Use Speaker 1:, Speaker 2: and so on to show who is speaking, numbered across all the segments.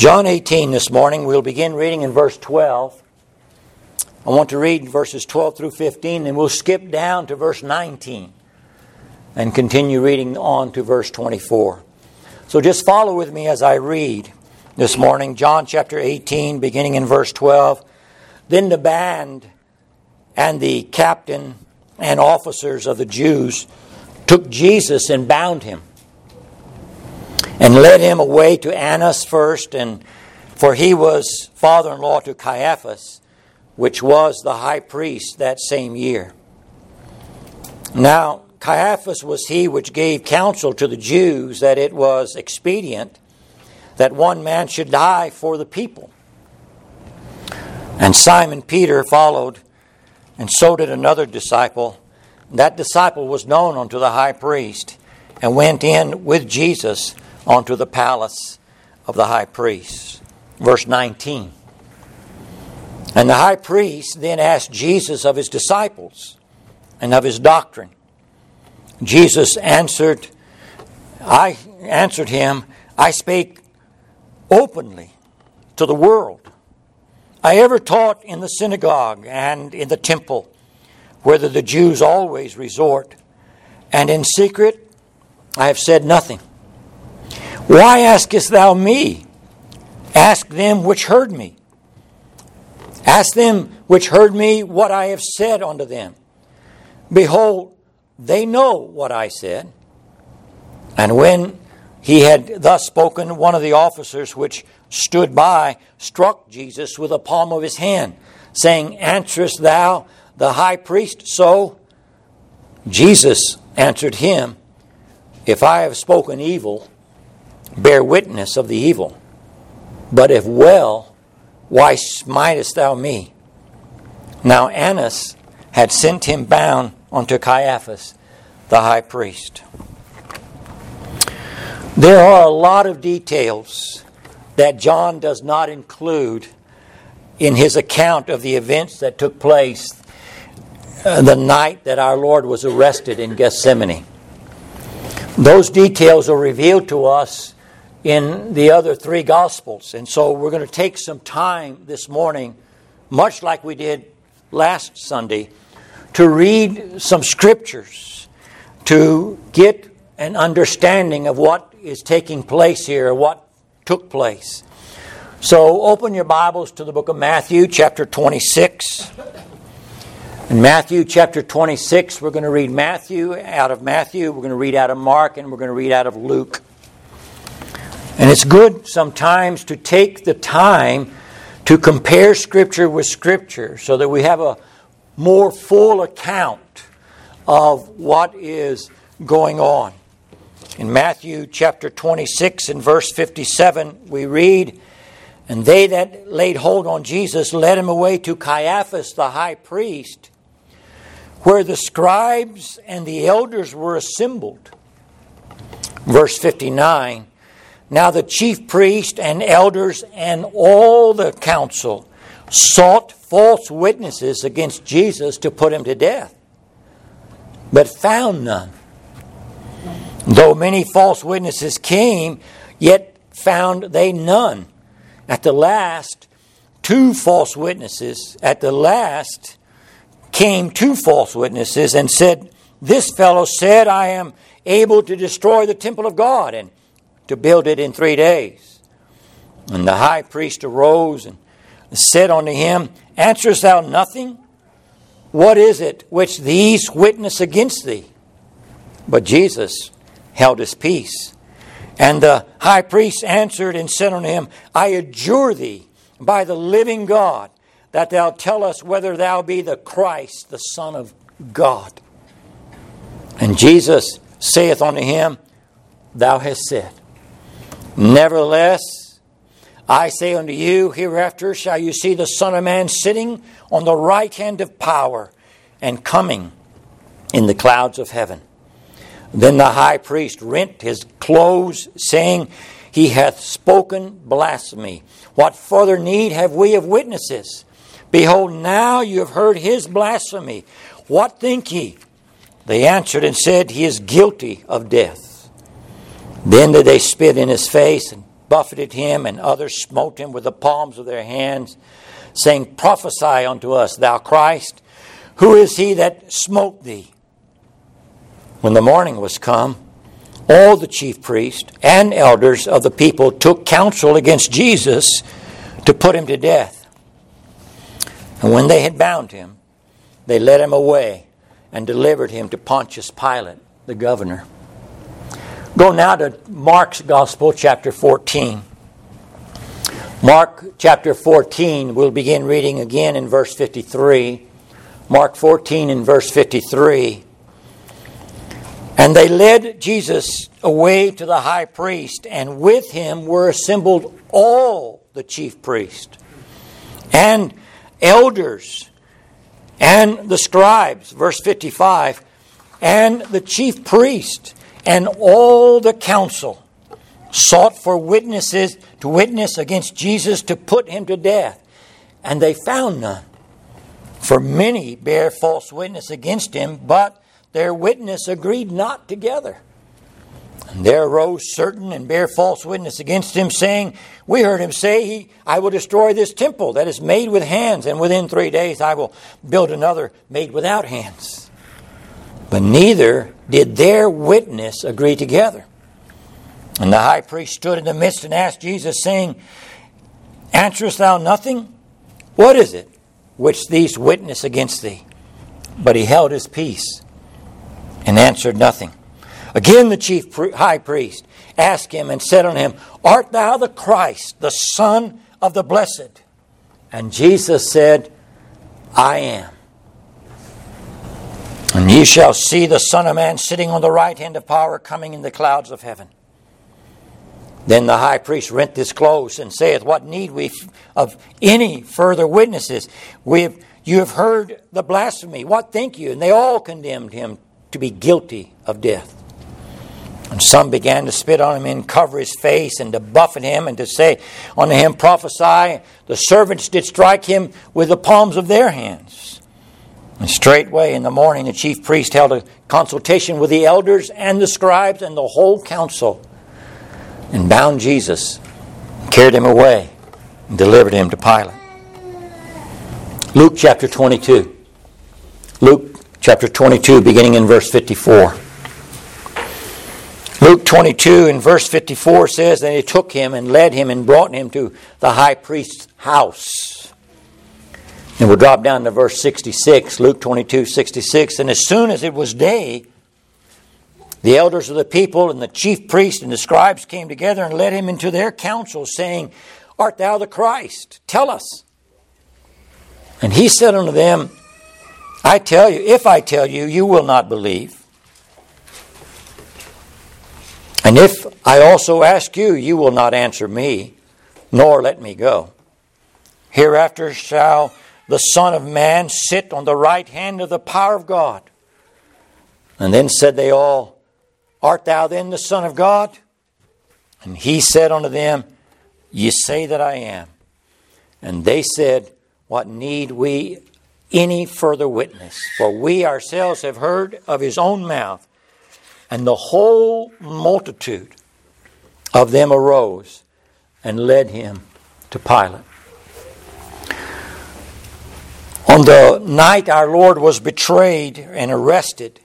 Speaker 1: John 18 this morning, we'll begin reading in verse 12. I want to read verses 12 through 15, and we'll skip down to verse 19 and continue reading on to verse 24. So just follow with me as I read this morning. John chapter 18, beginning in verse 12. Then the band and the captain and officers of the Jews took Jesus and bound him and led him away to Annas first, and for he was father in law to Caiaphas, which was the high priest that same year. Now, Caiaphas was he which gave counsel to the Jews that it was expedient that one man should die for the people. And Simon Peter followed, and so did another disciple. That disciple was known unto the high priest, and went in with Jesus onto the palace of the high priest. Verse 19. And the high priest then asked Jesus of his disciples and of his doctrine. Jesus answered, I answered him, I spake openly to the world. I ever taught in the synagogue and in the temple, whither the Jews always resort, and in secret I have said nothing. Why askest thou me? Ask them which heard me. Ask them which heard me what I have said unto them. Behold, they know what I said. And when he had thus spoken, one of the officers which stood by struck Jesus with the palm of his hand, saying, Answerest thou the high priest so? Jesus answered him, If I have spoken evil, bear witness of the evil. But if well, why smitest thou me? Now Annas had sent him bound unto Caiaphas, the high priest. There are a lot of details that John does not include in his account of the events that took place uh, the night that our Lord was arrested in Gethsemane. Those details are revealed to us in the other three Gospels. And so we're going to take some time this morning, much like we did last Sunday, to read some scriptures to get an understanding of what is taking place here, what took place. So open your Bibles to the book of Matthew, chapter 26. In Matthew chapter 26, we're going to read Matthew out of Matthew, we're going to read out of Mark, and we're going to read out of Luke. And it's good sometimes to take the time to compare Scripture with Scripture so that we have a more full account of what is going on. In Matthew chapter 26 and verse 57, we read, And they that laid hold on Jesus led him away to Caiaphas the high priest, where the scribes and the elders were assembled. Verse 59 now the chief priest and elders and all the council sought false witnesses against Jesus to put him to death, but found none. Though many false witnesses came, yet found they none. At the last, two false witnesses, at the last came two false witnesses and said, This fellow said, I am able to destroy the temple of God. And to build it in three days. And the high priest arose and said unto him, Answerest thou nothing? What is it which these witness against thee? But Jesus held his peace. And the high priest answered and said unto him, I adjure thee by the living God that thou tell us whether thou be the Christ, the Son of God. And Jesus saith unto him, Thou hast said. Nevertheless, I say unto you, hereafter shall you see the Son of Man sitting on the right hand of power and coming in the clouds of heaven. Then the high priest rent his clothes, saying, He hath spoken blasphemy. What further need have we of witnesses? Behold, now you have heard his blasphemy. What think ye? They answered and said, He is guilty of death. Then did they spit in his face and buffeted him, and others smote him with the palms of their hands, saying, Prophesy unto us, thou Christ, who is he that smote thee? When the morning was come, all the chief priests and elders of the people took counsel against Jesus to put him to death. And when they had bound him, they led him away and delivered him to Pontius Pilate, the governor. Go now to Mark's Gospel, chapter 14. Mark chapter 14, we'll begin reading again in verse 53. Mark 14 in verse 53. And they led Jesus away to the high priest, and with him were assembled all the chief priests and elders and the scribes, verse 55, and the chief priest and all the council sought for witnesses to witness against Jesus to put him to death, and they found none. For many bear false witness against him, but their witness agreed not together. And there arose certain and bare false witness against him, saying, We heard him say, he, I will destroy this temple that is made with hands, and within three days I will build another made without hands. But neither did their witness agree together. And the high priest stood in the midst and asked Jesus, saying, Answerest thou nothing? What is it which these witness against thee? But he held his peace and answered nothing. Again, the chief high priest asked him and said unto him, Art thou the Christ, the Son of the Blessed? And Jesus said, I am. And ye shall see the Son of Man sitting on the right hand of power, coming in the clouds of heaven. Then the high priest rent his clothes and saith, What need we of any further witnesses? We have, you have heard the blasphemy. What think you? And they all condemned him to be guilty of death. And some began to spit on him and cover his face and to buffet him and to say unto him, Prophesy. The servants did strike him with the palms of their hands. And straightway in the morning the chief priest held a consultation with the elders and the scribes and the whole council and bound Jesus, carried him away, and delivered him to Pilate. Luke chapter 22. Luke chapter 22, beginning in verse 54. Luke 22 in verse 54 says, that he took him and led him and brought him to the high priest's house. And we'll drop down to verse 66, Luke 22, 66. And as soon as it was day, the elders of the people and the chief priests and the scribes came together and led him into their council, saying, Art thou the Christ? Tell us. And he said unto them, I tell you, if I tell you, you will not believe. And if I also ask you, you will not answer me, nor let me go. Hereafter shall the Son of Man sit on the right hand of the power of God. And then said they all, Art thou then the Son of God? And he said unto them, Ye say that I am. And they said, What need we any further witness. For we ourselves have heard of his own mouth. And the whole multitude of them arose and led him to Pilate. On the night our Lord was betrayed and arrested,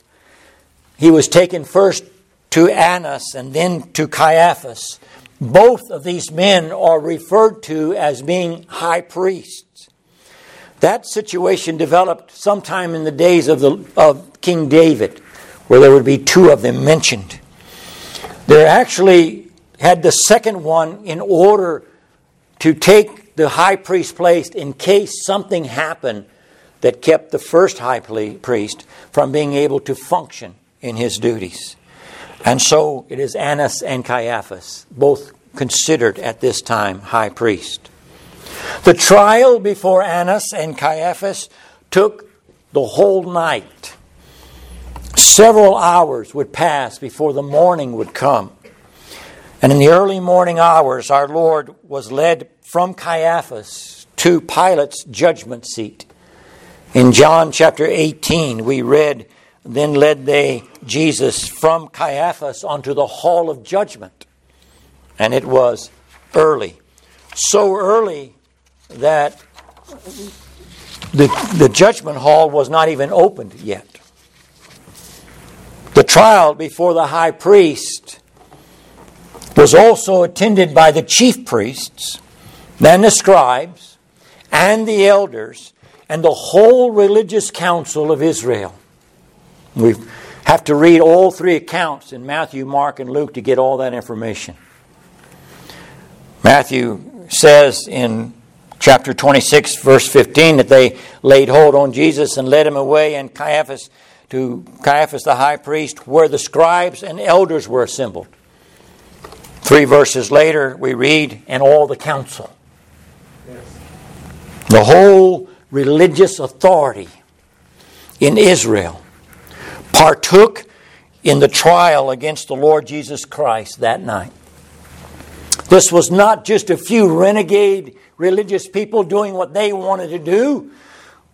Speaker 1: he was taken first to Annas and then to Caiaphas. Both of these men are referred to as being high priests. That situation developed sometime in the days of, the, of King David, where there would be two of them mentioned. They actually had the second one in order to take the high priest place in case something happened that kept the first high priest from being able to function in his duties. And so it is Annas and Caiaphas, both considered at this time high priest. The trial before Annas and Caiaphas took the whole night. Several hours would pass before the morning would come. And in the early morning hours, our Lord was led from Caiaphas to Pilate's judgment seat. In John chapter 18, we read, Then led they Jesus from Caiaphas onto the hall of judgment. And it was early. So early that the, the judgment hall was not even opened yet. The trial before the high priest was also attended by the chief priests, then the scribes, and the elders, and the whole religious council of Israel. We have to read all three accounts in Matthew, Mark, and Luke to get all that information. Matthew says in chapter 26, verse 15, that they laid hold on Jesus and led him away, and Caiaphas to Caiaphas the high priest, where the scribes and elders were assembled. Three verses later, we read, and all the council. The whole religious authority in Israel partook in the trial against the Lord Jesus Christ that night. This was not just a few renegade religious people doing what they wanted to do.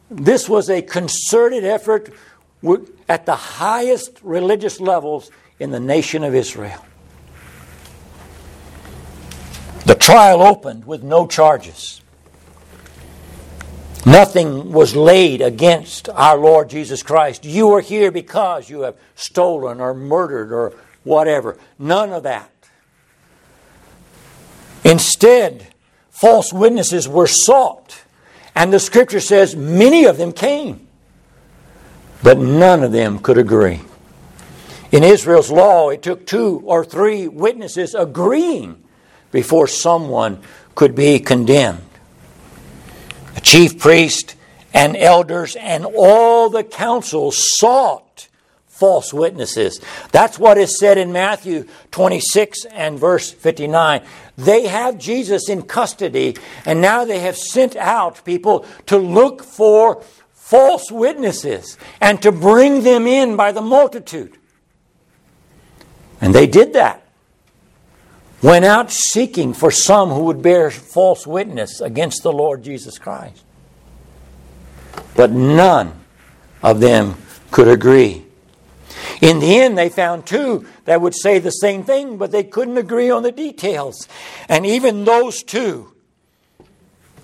Speaker 1: This was a concerted effort at the highest religious levels in the nation of Israel. The trial opened with no charges. Nothing was laid against our Lord Jesus Christ. You are here because you have stolen or murdered or whatever. None of that. Instead, false witnesses were sought. And the scripture says many of them came, but none of them could agree. In Israel's law, it took two or three witnesses agreeing before someone could be condemned. The chief priest and elders and all the council sought false witnesses. That's what is said in Matthew 26 and verse 59. They have Jesus in custody, and now they have sent out people to look for false witnesses and to bring them in by the multitude. And they did that. Went out seeking for some who would bear false witness against the Lord Jesus Christ. But none of them could agree. In the end, they found two that would say the same thing, but they couldn't agree on the details. And even those two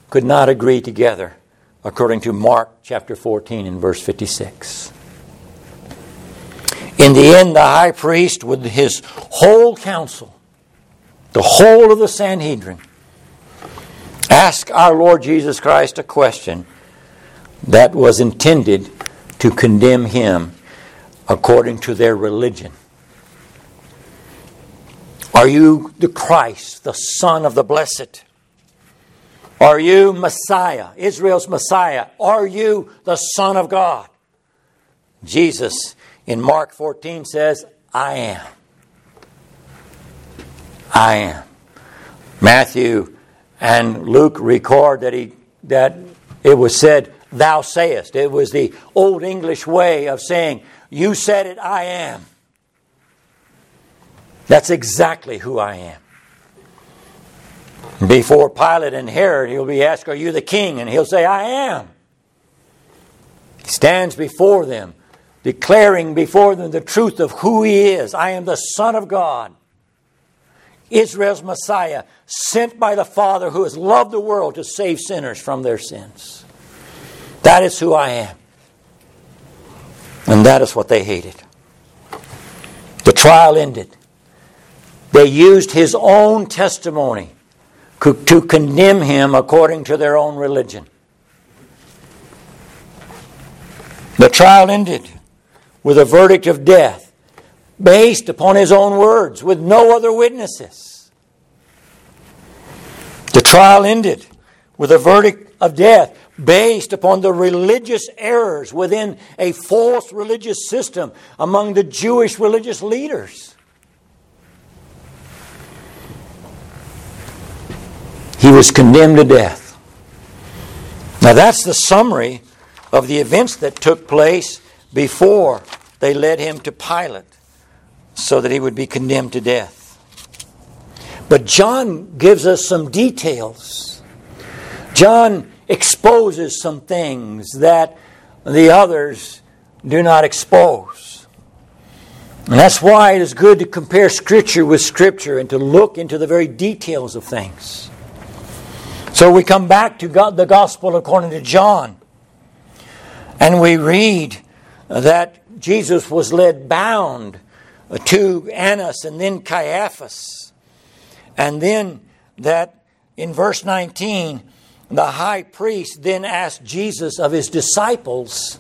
Speaker 1: could not agree together, according to Mark chapter 14 and verse 56. In the end, the high priest, with his whole council, the whole of the Sanhedrin, asked our Lord Jesus Christ a question that was intended to condemn him according to their religion. Are you the Christ, the Son of the Blessed? Are you Messiah, Israel's Messiah? Are you the Son of God? Jesus in Mark 14 says, I am. I am. Matthew and Luke record that he that it was said, Thou sayest. It was the old English way of saying, you said it, I am. That's exactly who I am. Before Pilate and Herod, he'll be asked, Are you the king? And he'll say, I am. He stands before them, declaring before them the truth of who he is. I am the Son of God, Israel's Messiah, sent by the Father who has loved the world to save sinners from their sins. That is who I am. And that is what they hated. The trial ended. They used his own testimony to condemn him according to their own religion. The trial ended with a verdict of death based upon his own words with no other witnesses. The trial ended with a verdict of death based upon the religious errors within a false religious system among the Jewish religious leaders. He was condemned to death. Now, that's the summary of the events that took place before they led him to Pilate so that he would be condemned to death. But John gives us some details. John exposes some things that the others do not expose. And that's why it is good to compare Scripture with Scripture and to look into the very details of things. So we come back to God, the Gospel according to John, and we read that Jesus was led bound to Annas and then Caiaphas. And then that in verse 19, the high priest then asked Jesus of his disciples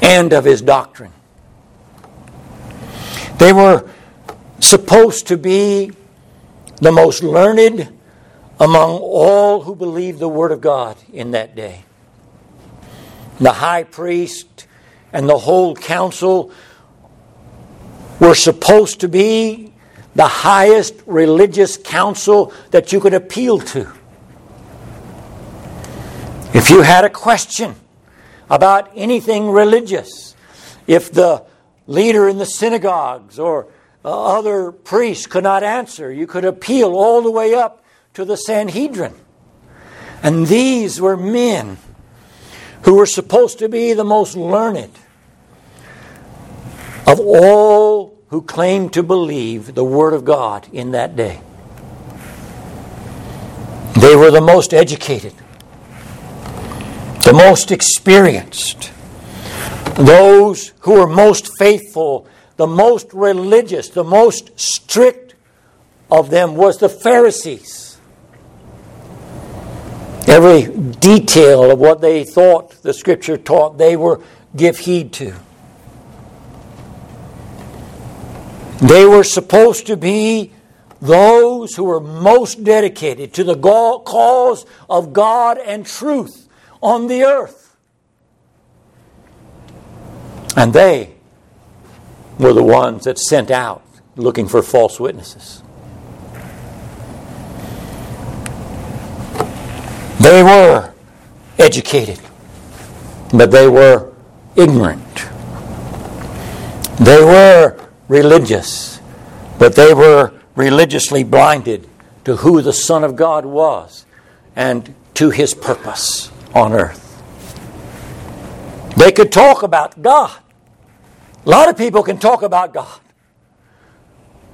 Speaker 1: and of his doctrine. They were supposed to be the most learned among all who believed the Word of God in that day. The high priest and the whole council were supposed to be the highest religious council that you could appeal to. If you had a question about anything religious, if the leader in the synagogues or uh, other priests could not answer, you could appeal all the way up to the Sanhedrin. And these were men who were supposed to be the most learned of all who claimed to believe the Word of God in that day. They were the most educated the most experienced, those who were most faithful, the most religious, the most strict of them was the Pharisees. Every detail of what they thought the Scripture taught, they were give heed to. They were supposed to be those who were most dedicated to the cause of God and truth on the earth. And they were the ones that sent out looking for false witnesses. They were educated, but they were ignorant. They were religious, but they were religiously blinded to who the Son of God was and to his purpose on earth. They could talk about God. A lot of people can talk about God.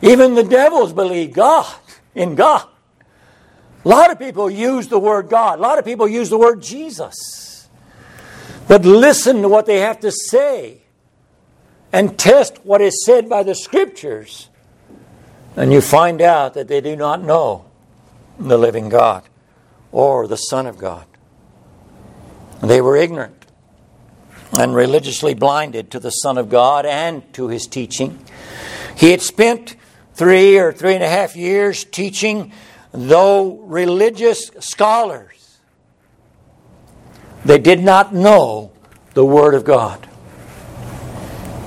Speaker 1: Even the devils believe God, in God. A lot of people use the word God. A lot of people use the word Jesus. But listen to what they have to say and test what is said by the Scriptures. And you find out that they do not know the living God or the Son of God. They were ignorant and religiously blinded to the Son of God and to his teaching. He had spent three or three and a half years teaching, though religious scholars. They did not know the Word of God.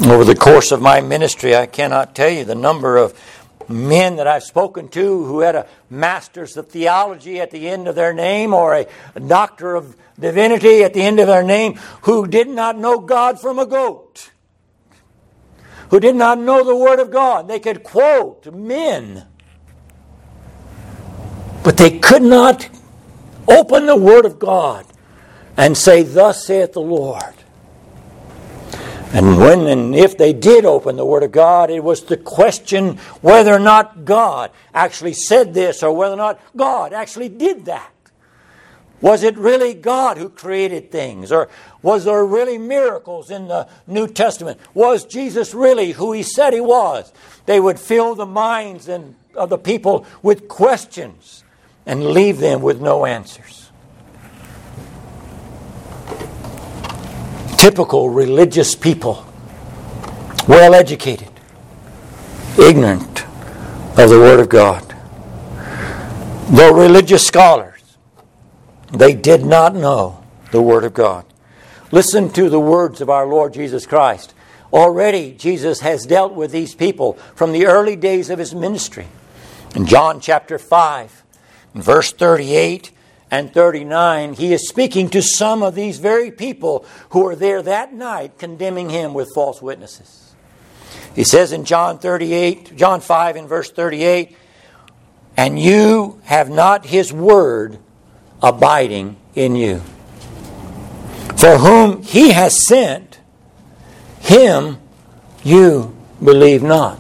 Speaker 1: Over the course of my ministry, I cannot tell you the number of men that I've spoken to who had a master's of theology at the end of their name or a, doctor of divinity at the end of their name who did not know God from a goat, who did not know the Word of God. They could quote men, but they could not open the Word of God and say, Thus saith the Lord. And when and if they did open the Word of God, it was to question whether or not God actually said this or whether or not God actually did that. Was it really God who created things? Or was there really miracles in the New Testament? Was Jesus really who he said he was? They would fill the minds and, of the people with questions and leave them with no answers. Typical religious people, well educated, ignorant of the Word of God. Though religious scholars, they did not know the Word of God. Listen to the words of our Lord Jesus Christ. Already, Jesus has dealt with these people from the early days of his ministry. In John chapter 5, verse 38, and 39, he is speaking to some of these very people who were there that night condemning him with false witnesses. He says in John 38, John 5 in verse 38, and you have not his word abiding in you. For whom he has sent, him you believe not.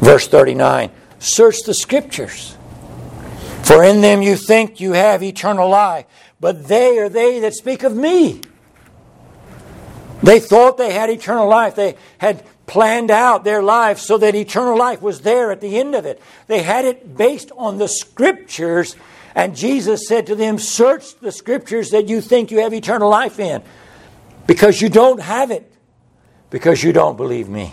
Speaker 1: Verse 39 Search the scriptures, for in them you think you have eternal life, but they are they that speak of me. They thought they had eternal life. They had planned out their life so that eternal life was there at the end of it. They had it based on the scriptures, and Jesus said to them, Search the scriptures that you think you have eternal life in, because you don't have it, because you don't believe me.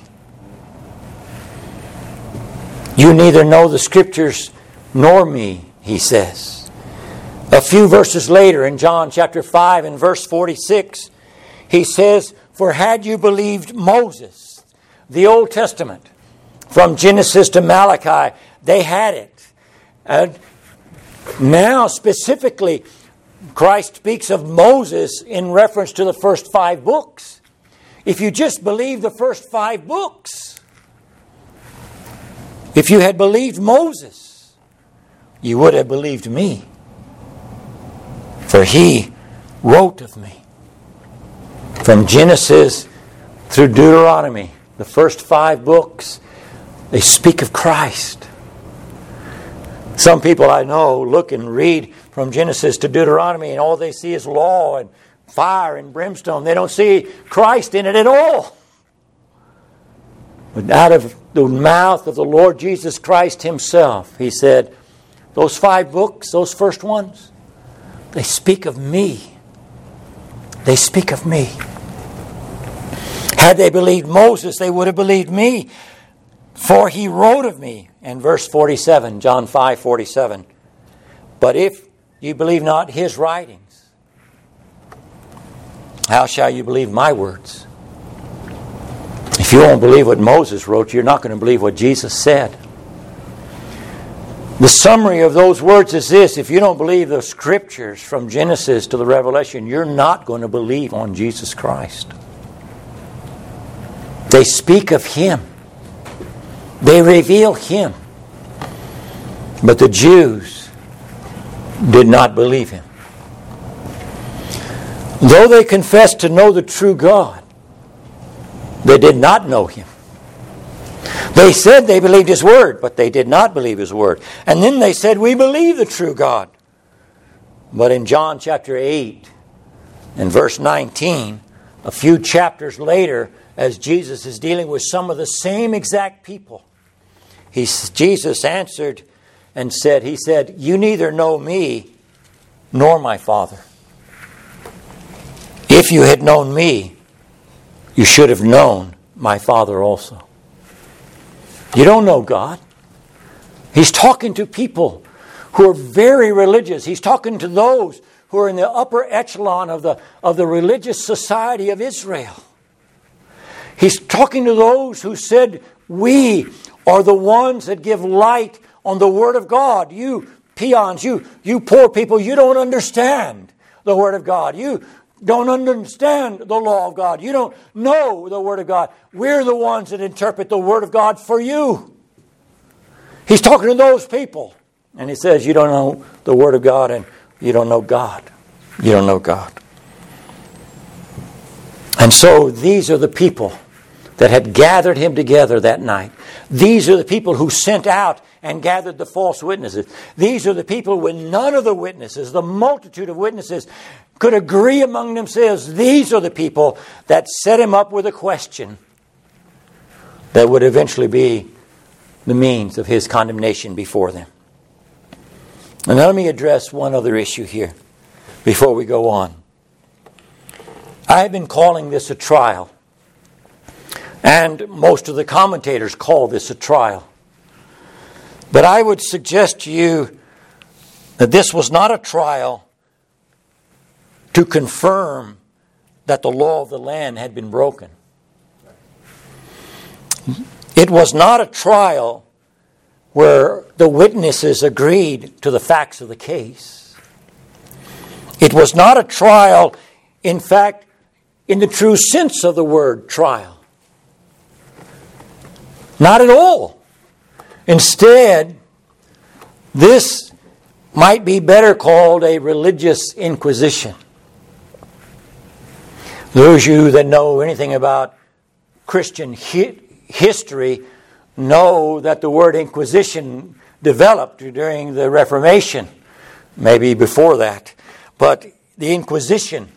Speaker 1: You neither know the scriptures nor me, he says. A few verses later, in John chapter 5 and verse 46, he says, For had you believed Moses, the Old Testament, from Genesis to Malachi, they had it. And now, specifically, Christ speaks of Moses in reference to the first five books. If you just believe the first five books, if you had believed Moses, you would have believed me. For he wrote of me. From Genesis through Deuteronomy, the first five books, they speak of Christ. Some people I know look and read from Genesis to Deuteronomy, and all they see is law and fire and brimstone. They don't see Christ in it at all. But out of the mouth of the Lord Jesus Christ Himself, He said, Those five books, those first ones, they speak of me. They speak of me. Had they believed Moses, they would have believed me, for he wrote of me. In verse 47, John 5 47. But if you believe not his writings, how shall you believe my words? If you won't believe what Moses wrote, you're not going to believe what Jesus said. The summary of those words is this if you don't believe the scriptures from Genesis to the Revelation, you're not going to believe on Jesus Christ. They speak of Him, they reveal Him. But the Jews did not believe Him. Though they confessed to know the true God, they did not know Him. They said they believed His Word, but they did not believe His Word. And then they said, We believe the true God. But in John chapter 8 and verse 19, a few chapters later, as Jesus is dealing with some of the same exact people. He, Jesus answered and said, He said, You neither know me nor my Father. If you had known me, you should have known my Father also. You don't know God. He's talking to people who are very religious. He's talking to those who are in the upper echelon of the, of the religious society of Israel. He's talking to those who said, We are the ones that give light on the Word of God. You peons, you, you poor people, you don't understand the Word of God. You don't understand the law of God. You don't know the Word of God. We're the ones that interpret the Word of God for you. He's talking to those people. And he says, You don't know the Word of God and you don't know God. You don't know God. And so these are the people that had gathered him together that night. These are the people who sent out and gathered the false witnesses. These are the people when none of the witnesses, the multitude of witnesses, could agree among themselves. These are the people that set him up with a question that would eventually be the means of his condemnation before them. And let me address one other issue here before we go on. I have been calling this a trial. And most of the commentators call this a trial. But I would suggest to you that this was not a trial to confirm that the law of the land had been broken. It was not a trial where the witnesses agreed to the facts of the case. It was not a trial, in fact, in the true sense of the word trial. Not at all. Instead, this might be better called a religious inquisition. Those of you that know anything about Christian hi- history know that the word Inquisition developed during the Reformation, maybe before that. But the Inquisition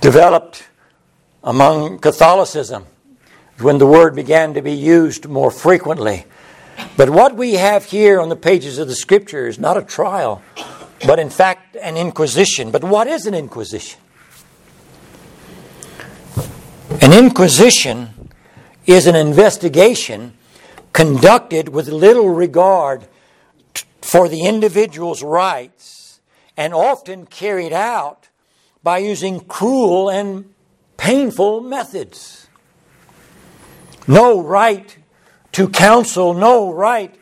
Speaker 1: developed among Catholicism when the word began to be used more frequently. But what we have here on the pages of the Scripture is not a trial, but in fact an inquisition. But what is an inquisition? An inquisition is an investigation conducted with little regard for the individual's rights and often carried out by using cruel and painful methods. No right to counsel, no right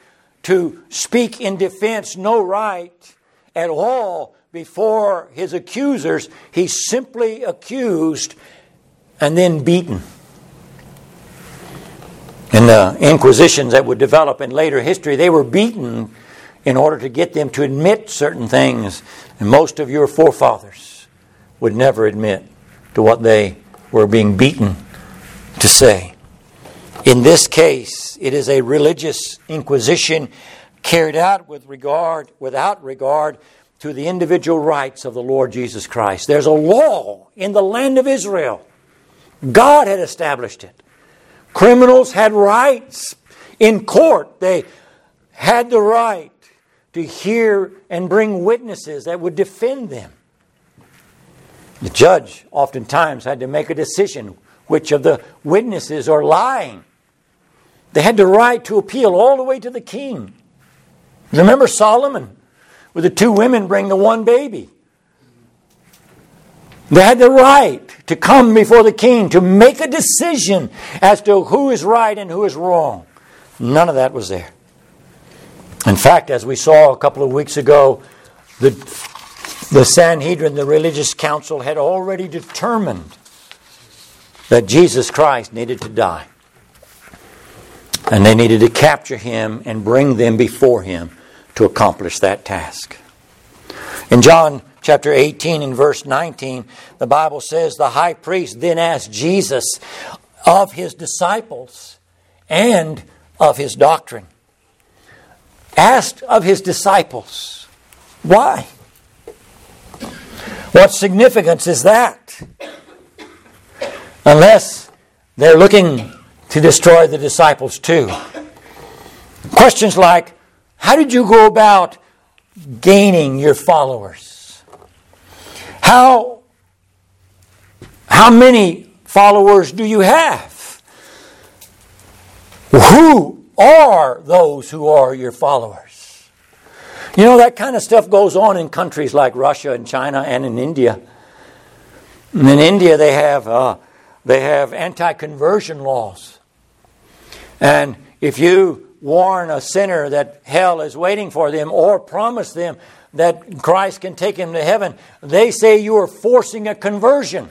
Speaker 1: to speak in defense, no right at all before his accusers. He's simply accused and then beaten. In the inquisitions that would develop in later history, they were beaten in order to get them to admit certain things. And most of your forefathers would never admit to what they were being beaten to say. In this case, it is a religious inquisition carried out with regard, without regard to the individual rights of the Lord Jesus Christ. There's a law in the land of Israel. God had established it. Criminals had rights in court. They had the right to hear and bring witnesses that would defend them. The judge oftentimes had to make a decision which of the witnesses are lying they had the right to appeal all the way to the king. Remember Solomon, with the two women bring the one baby. They had the right to come before the king to make a decision as to who is right and who is wrong. None of that was there. In fact, as we saw a couple of weeks ago, the, the Sanhedrin, the religious council, had already determined that Jesus Christ needed to die. And they needed to capture him and bring them before him to accomplish that task. In John chapter 18 and verse 19, the Bible says the high priest then asked Jesus of his disciples and of his doctrine. Asked of his disciples. Why? What significance is that? Unless they're looking to destroy the disciples too. Questions like How did you go about gaining your followers? How, how many followers do you have? Who are those who are your followers? You know, that kind of stuff goes on in countries like Russia and China and in India. In India, they have, uh, they have anti conversion laws. And if you warn a sinner that hell is waiting for them or promise them that Christ can take him to heaven, they say you are forcing a conversion.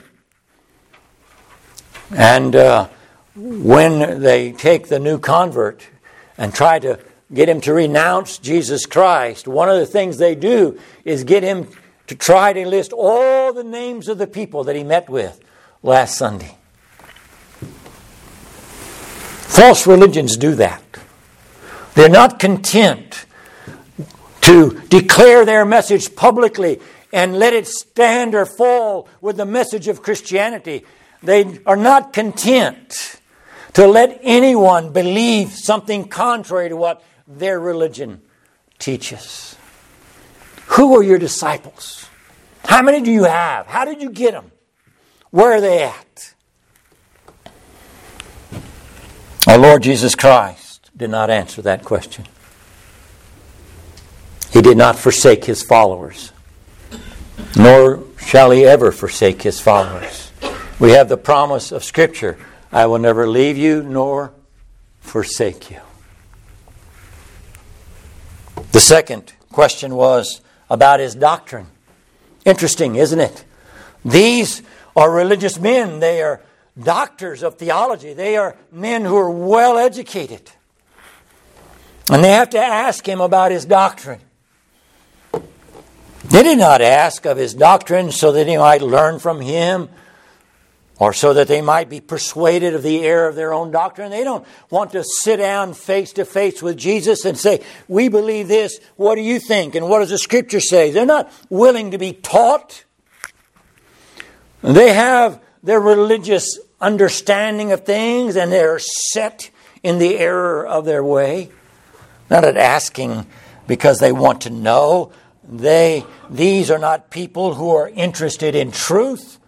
Speaker 1: And uh, when they take the new convert and try to get him to renounce Jesus Christ, one of the things they do is get him to try to list all the names of the people that he met with last Sunday. False religions do that. They're not content to declare their message publicly and let it stand or fall with the message of Christianity. They are not content to let anyone believe something contrary to what their religion teaches. Who are your disciples? How many do you have? How did you get them? Where are they at? Our Lord Jesus Christ did not answer that question. He did not forsake his followers, nor shall he ever forsake his followers. We have the promise of Scripture I will never leave you nor forsake you. The second question was about his doctrine. Interesting, isn't it? These are religious men. They are doctors of theology. They are men who are well educated. And they have to ask him about his doctrine. They did not ask of his doctrine so that he might learn from him or so that they might be persuaded of the error of their own doctrine. They don't want to sit down face to face with Jesus and say, We believe this, what do you think? And what does the scripture say? They're not willing to be taught. They have their religious understanding of things and they're set in the error of their way. Not at asking because they want to know. They, these are not people who are interested in truth.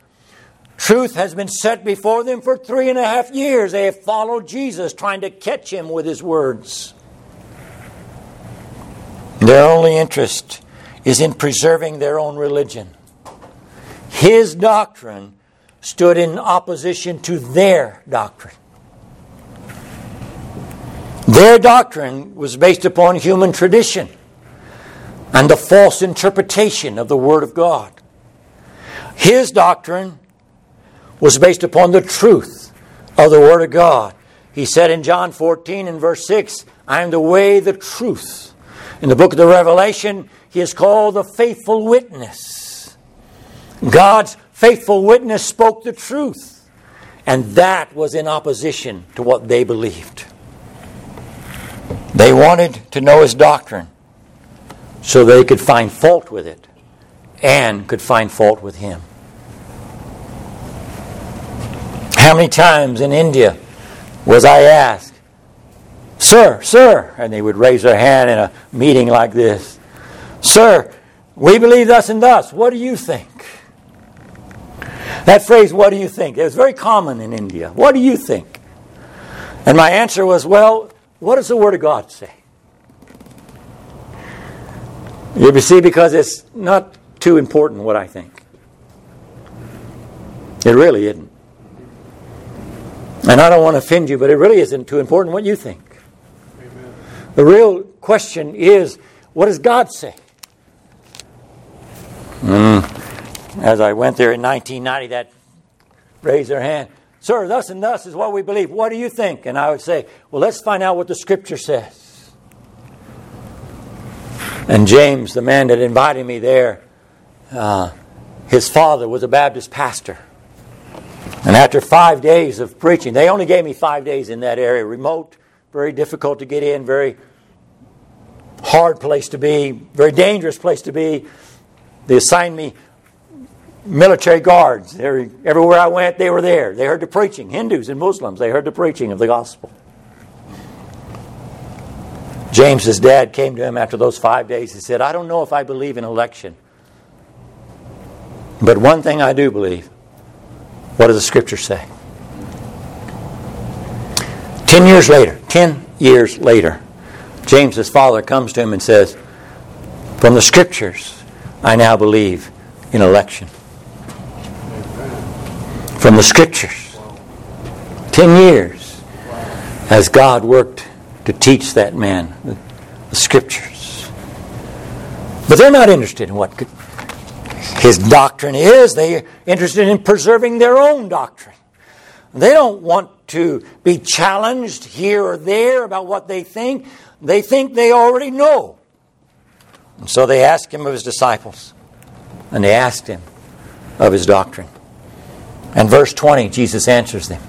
Speaker 1: Truth has been set before them for three and a half years. They have followed Jesus, trying to catch him with his words. Their only interest is in preserving their own religion. His doctrine stood in opposition to their doctrine. Their doctrine was based upon human tradition and the false interpretation of the Word of God. His doctrine was based upon the truth of the Word of God. He said in John 14 and verse 6, I am the way, the truth. In the book of the Revelation, he is called the faithful witness. God's faithful witness spoke the truth, and that was in opposition to what they believed. They wanted to know his doctrine so they could find fault with it and could find fault with him. How many times in India was I asked, Sir, sir, and they would raise their hand in a meeting like this, Sir, we believe thus and thus. What do you think? That phrase, what do you think? It was very common in India. What do you think? And my answer was, Well, what does the Word of God say? You see, because it's not too important what I think. It really isn't. And I don't want to offend you, but it really isn't too important what you think. Amen. The real question is what does God say? Mm. As I went there in 1990, that raised their hand. Sir, thus and thus is what we believe. What do you think? And I would say, well, let's find out what the Scripture says. And James, the man that invited me there, uh, his father was a Baptist pastor. And after five days of preaching, they only gave me five days in that area, remote, very difficult to get in, very hard place to be, very dangerous place to be. They assigned me military guards. Everywhere I went, they were there. They heard the preaching. Hindus and Muslims, they heard the preaching of the gospel. James's dad came to him after those five days. and said, I don't know if I believe in election, but one thing I do believe what does the scripture say? Ten years later, ten years later, James's father comes to him and says, From the scriptures, I now believe in election. From the scriptures. Ten years as God worked to teach that man the, scriptures. But they're not interested in what his doctrine is. They're interested in preserving their own doctrine. They don't want to be challenged here or there about what they think. They think they already know. And so they asked him of his disciples, and they asked him of his doctrine. And verse 20, Jesus answers them.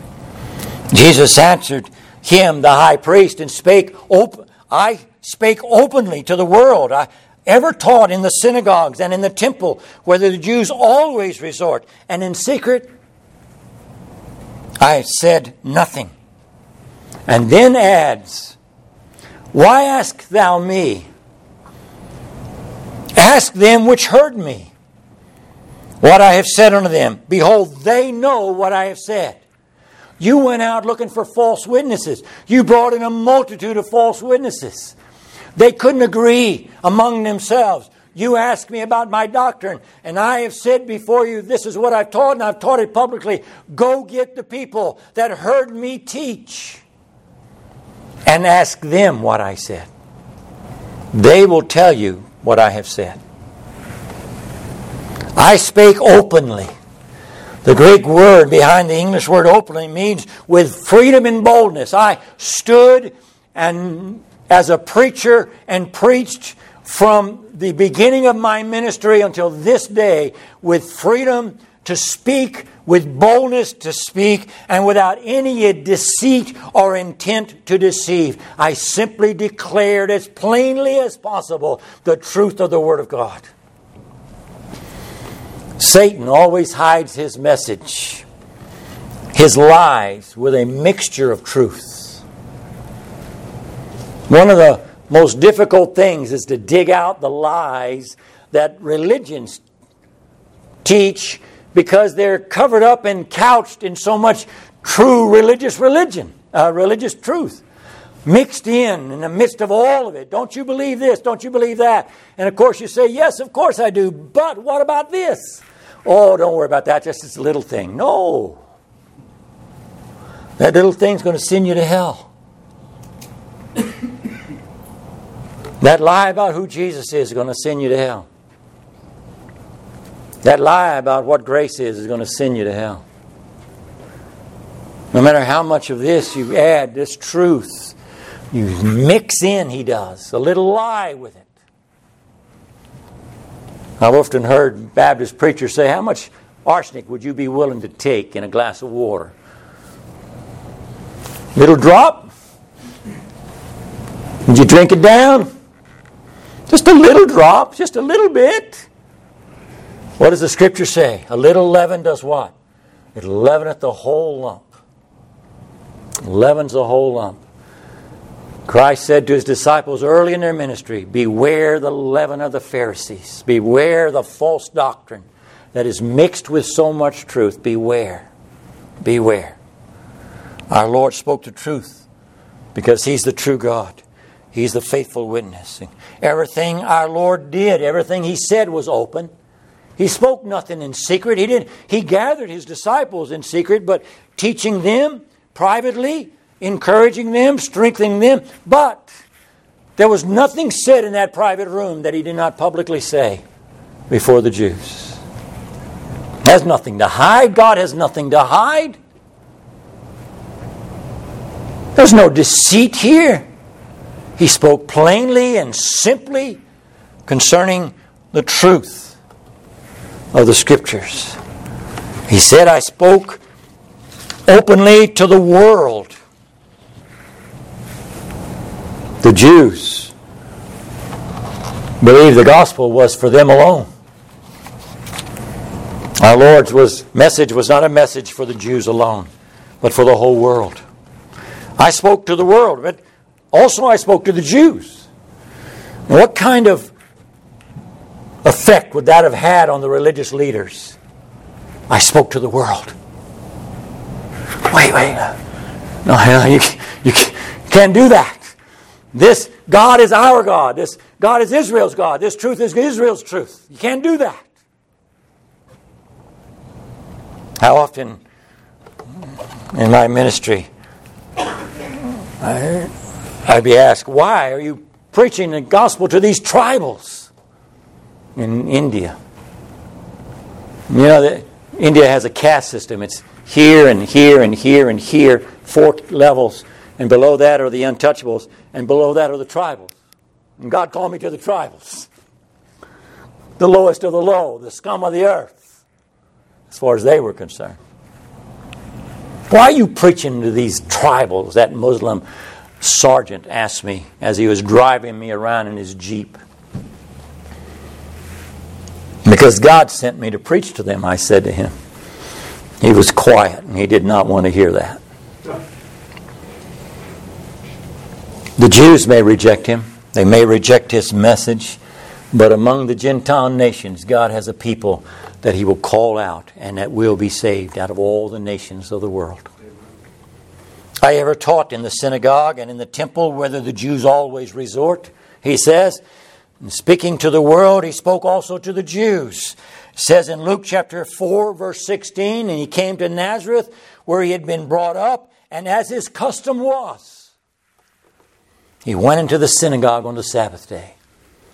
Speaker 1: Jesus answered him, the high priest, and spake, op- I spake openly to the world. I, ever taught in the synagogues and in the temple where the Jews always resort, and in secret I said nothing. And then adds, Why ask thou me? Ask them which heard me what I have said unto them. Behold, they know what I have said. You went out looking for false witnesses. You brought in a multitude of false witnesses. They couldn't agree among themselves. You ask me about my doctrine, and I have said before you, this is what I've taught, and I've taught it publicly. Go get the people that heard me teach and ask them what I said. They will tell you what I have said. I spake openly. The Greek word behind the English word openly means with freedom and boldness. I stood and as a preacher and preached from the beginning of my ministry until this day with freedom to speak with boldness to speak and without any deceit or intent to deceive. I simply declared as plainly as possible the truth of the Word of God. Satan always hides his message, his lies, with a mixture of truth. One of the most difficult things is to dig out the lies that religions teach because they're covered up and couched in so much true religious religion, uh, religious truth, mixed in in the midst of all of it. Don't you believe this? Don't you believe that? And of course, you say, Yes, of course I do, but what about this? Oh, don't worry about that, just this little thing. No. That little thing's going to send you to hell. that lie about who Jesus is is going to send you to hell. That lie about what grace is is going to send you to hell. No matter how much of this you add, this truth, you mix in, he does, a little lie with it. I've often heard Baptist preachers say, How much arsenic would you be willing to take in a glass of water? Little drop? Would you drink it down? Just a little drop, just a little bit. What does the scripture say? A little leaven does what? It leaveneth the whole lump. Leavens the whole lump. Christ said to his disciples early in their ministry Beware the leaven of the Pharisees. Beware the false doctrine that is mixed with so much truth. Beware. Beware. Our Lord spoke the truth because He's the true God. He's the faithful witness. Everything our Lord did, everything He said was open. He spoke nothing in secret. He didn't he gathered his disciples in secret, but teaching them privately, encouraging them, strengthening them. But there was nothing said in that private room that he did not publicly say before the Jews. Has nothing to hide. God has nothing to hide. There's no deceit here. He spoke plainly and simply concerning the truth of the Scriptures. He said, I spoke openly to the world. The Jews believed the gospel was for them alone. Our Lord's was, message was not a message for the Jews alone, but for the whole world. I spoke to the world, but also I spoke to the Jews. What kind of effect would that have had on the religious leaders? I spoke to the world. Wait, wait. No, you, you can't do that. This God is our God. This God is Israel's God. This truth is Israel's truth. You can't do that. How often in my ministry, I, I'd be asked, why are you preaching the gospel to these tribals? in India. You know that India has a caste system. It's here and here and here and here, four levels, and below that are the untouchables, and below that are the tribals. And God called me to the tribals. The lowest of the low, the scum of the earth, as far as they were concerned. Why are you preaching to these tribals? That Muslim sergeant asked me as he was driving me around in his Jeep. Because God sent me to preach to them, I said to him. He was quiet and he did not want to hear that. The Jews may reject him, they may reject his message, but among the Gentile nations, God has a people that he will call out and that will be saved out of all the nations of the world. I ever taught in the synagogue and in the temple whether the Jews always resort. He says, and speaking to the world, he spoke also to the Jews. It says in Luke chapter 4, verse 16, and he came to Nazareth where he had been brought up, and as his custom was, he went into the synagogue on the Sabbath day.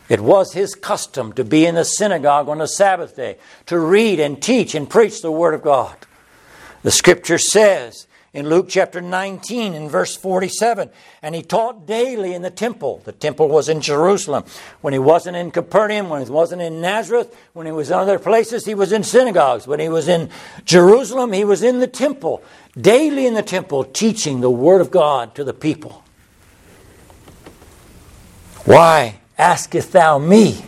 Speaker 1: It was his custom to be in the synagogue on the Sabbath day, to read and teach and preach the Word of God. The scripture says in Luke chapter 19 in verse 47. And he taught daily in the temple. The temple was in Jerusalem. When he wasn't in Capernaum, when he wasn't in Nazareth, when he was in other places, he was in synagogues. When he was in Jerusalem, he was in the temple. Daily in the temple, teaching the Word of God to the people. Why askest thou me?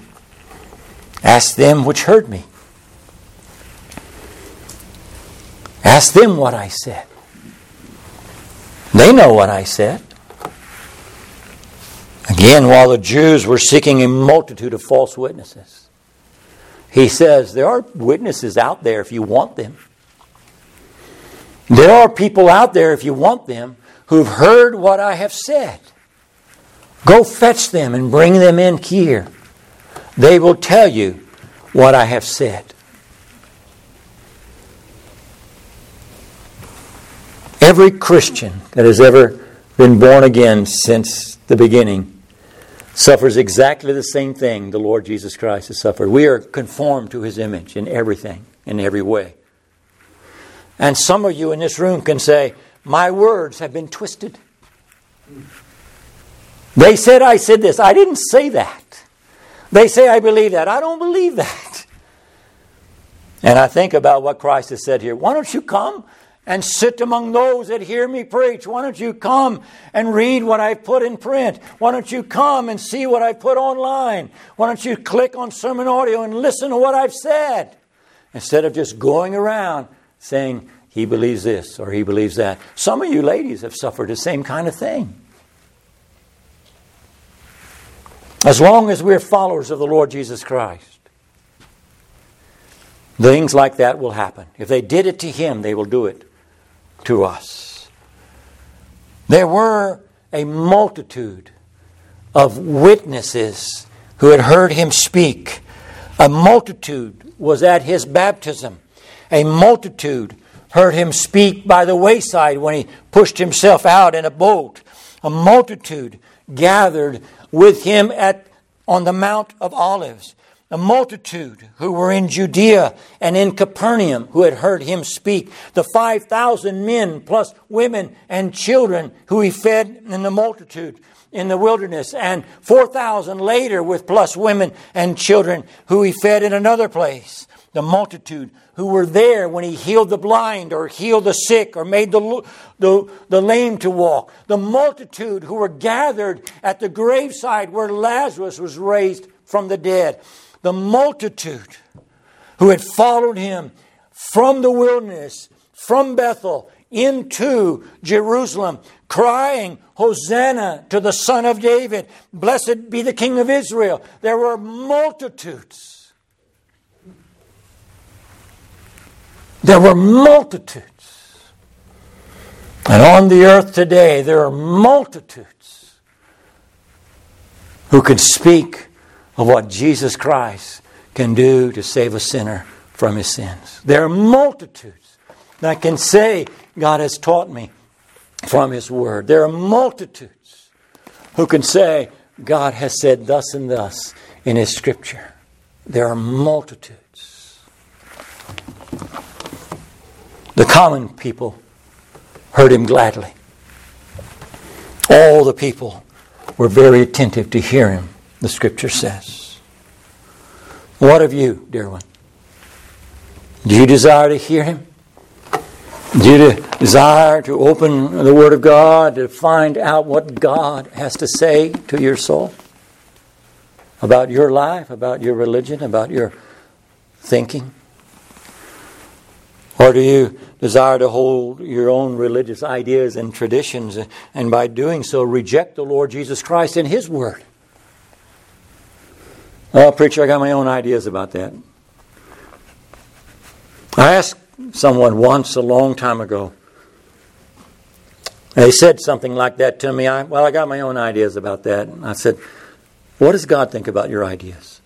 Speaker 1: Ask them which heard me. Ask them what I said. They know what I said. Again, while the Jews were seeking a multitude of false witnesses, he says, There are witnesses out there if you want them. There are people out there if you want them who've heard what I have said. Go fetch them and bring them in here. They will tell you what I have said. Every Christian that has ever been born again since the beginning suffers exactly the same thing the Lord Jesus Christ has suffered. We are conformed to his image in everything, in every way. And some of you in this room can say, My words have been twisted. They said I said this. I didn't say that. They say I believe that. I don't believe that. And I think about what Christ has said here. Why don't you come and sit among those that hear me preach? Why don't you come and read what I've put in print? Why don't you come and see what I've put online? Why don't you click on SermonAudio and listen to what I've said? Instead of just going around saying, he believes this or he believes that. Some of you ladies have suffered the same kind of thing. As long as we're followers of the Lord Jesus Christ, things like that will happen. If they did it to him, they will do it to us. There were a multitude of witnesses who had heard him speak. A multitude was at his baptism. A multitude heard him speak by the wayside when he pushed himself out in a boat. A multitude gathered with him at, on the Mount of Olives. A multitude who were in Judea and in Capernaum who had heard him speak. The 5,000 men plus women and children who he fed in the multitude in the wilderness. And 4,000 later with plus women and children who he fed in another place. The multitude who were there when he healed the blind or healed the sick or made the, the, the lame to walk. The multitude who were gathered at the graveside where Lazarus was raised from the dead. The multitude who had followed him from the wilderness, from Bethel, into Jerusalem, crying, Hosanna to the Son of David, blessed be the King of Israel. There were multitudes There were multitudes. And on the earth today, there are multitudes who can speak of what Jesus Christ can do to save a sinner from his sins. There are multitudes that can say, God has taught me from his word. There are multitudes who can say, God has said thus and thus in his scripture. There are multitudes. The common people heard him gladly. All the people were very attentive to hear him, the scripture says. What of you, dear one? Do you desire to hear him? Do you desire to open the Word of God to find out what God has to say to your soul? About your life, about your religion, about your thinking? Or do you desire to hold your own religious ideas and traditions, and by doing so, reject the Lord Jesus Christ and His Word? Oh, preacher, I got my own ideas about that. I asked someone once a long time ago. They said something like that to me. I, well, I got my own ideas about that. I said, What does God think about your ideas?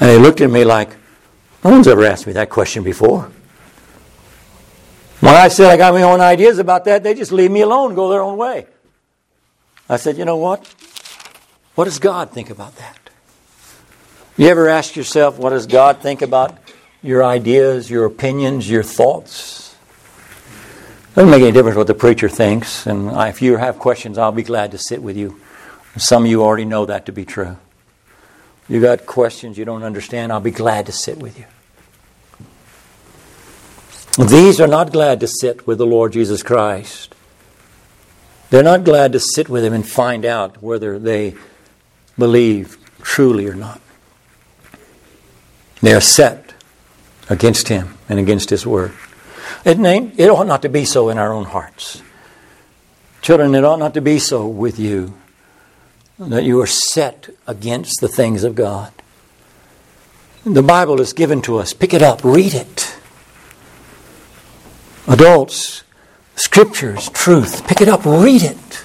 Speaker 1: And they looked at me like, no one's ever asked me that question before. When I said I got my own ideas about that, they just leave me alone, go their own way. I said, you know what? What does God think about that? You ever ask yourself, what does God think about your ideas, your opinions, your thoughts. Doesn't make any difference what the preacher thinks. And if you have questions, I'll be glad to sit with you. Some of you already know that to be true. You got questions you don't understand, I'll be glad to sit with you. These are not glad to sit with the Lord Jesus Christ. They're not glad to sit with Him and find out whether they believe truly or not. They are set against Him and against His Word. It, it ought not to be so in our own hearts. Children, it ought not to be so with you that you are set against the things of God. The Bible is given to us. Pick it up, read it. Adults, scriptures, truth, pick it up, read it.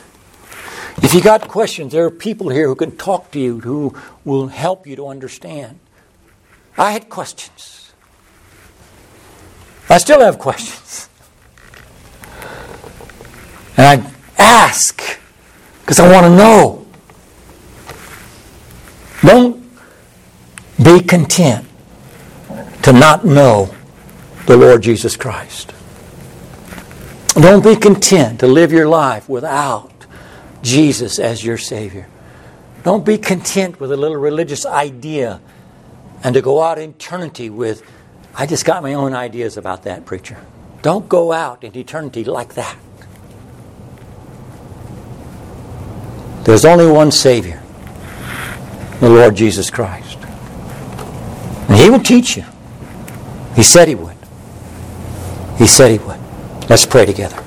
Speaker 1: If you got questions, there are people here who can talk to you who will help you to understand. I had questions. I still have questions. And I ask because I want to know. Don't be content to not know the Lord Jesus Christ. Don't be content to live your life without Jesus as your Savior. Don't be content with a little religious idea and to go out in eternity with, I just got my own ideas about that, preacher. Don't go out in eternity like that. There's only one Savior the Lord Jesus Christ. And He will teach you. He said He would. He said He would. Let's pray together.